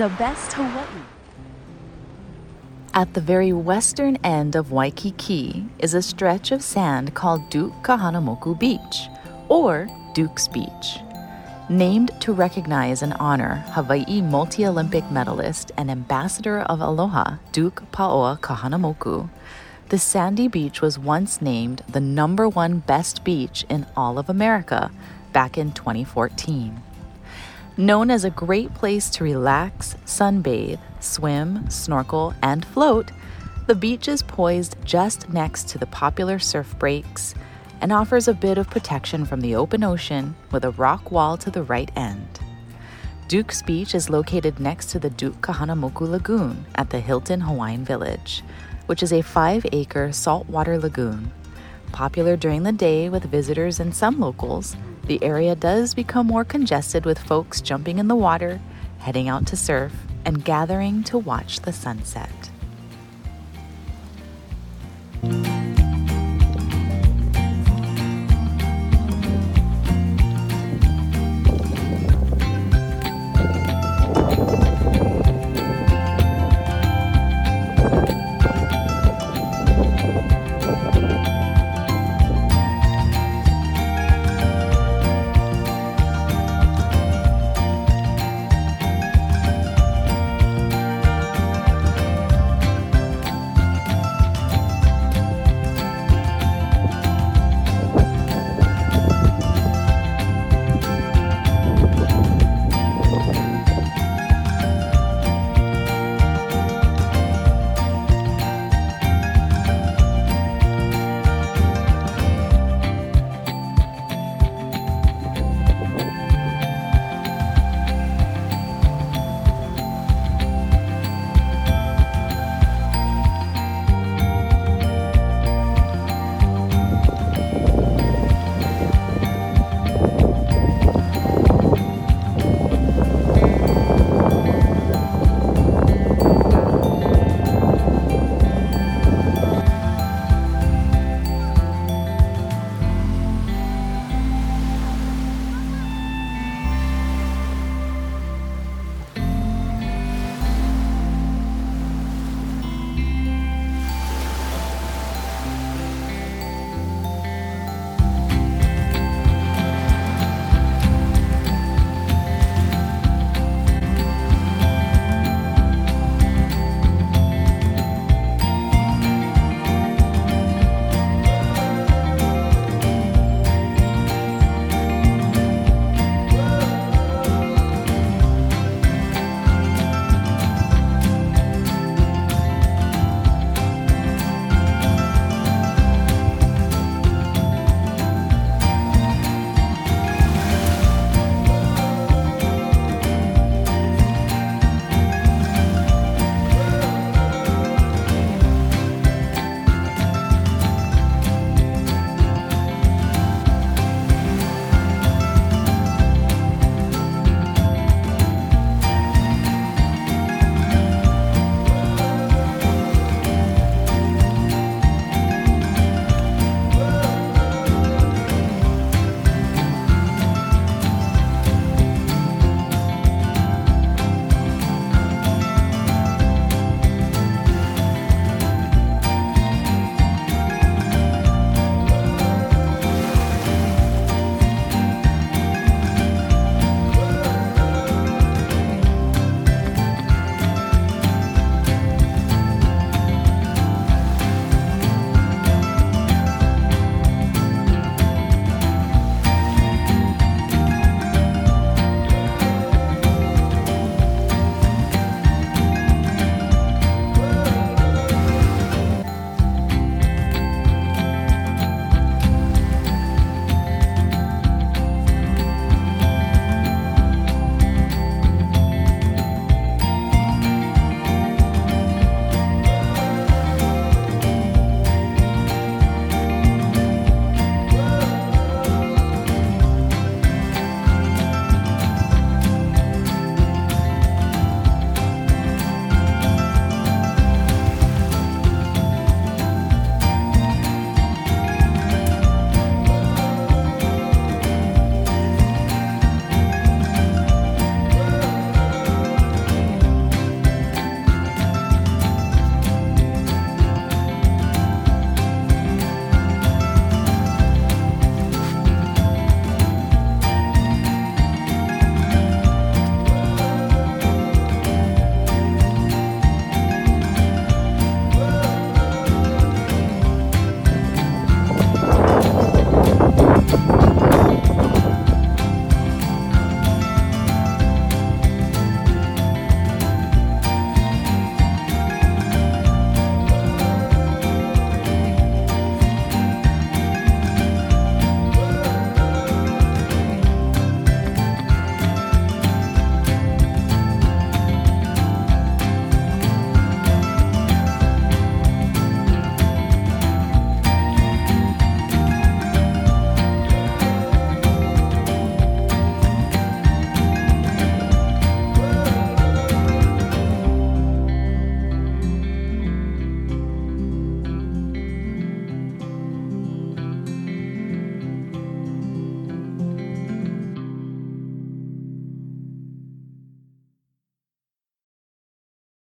the best Hawaii. At the very western end of Waikiki is a stretch of sand called Duke Kahanamoku Beach, or Duke's Beach. Named to recognize and honor Hawaii multi Olympic medalist and ambassador of aloha, Duke Paoa Kahanamoku, the sandy beach was once named the number one best beach in all of America back in 2014. Known as a great place to relax, sunbathe, swim, snorkel, and float, the beach is poised just next to the popular surf breaks and offers a bit of protection from the open ocean with a rock wall to the right end. Duke's Beach is located next to the Duke Kahanamoku Lagoon at the Hilton Hawaiian Village, which is a five acre saltwater lagoon. Popular during the day with visitors and some locals, the area does become more congested with folks jumping in the water, heading out to surf, and gathering to watch the sunset.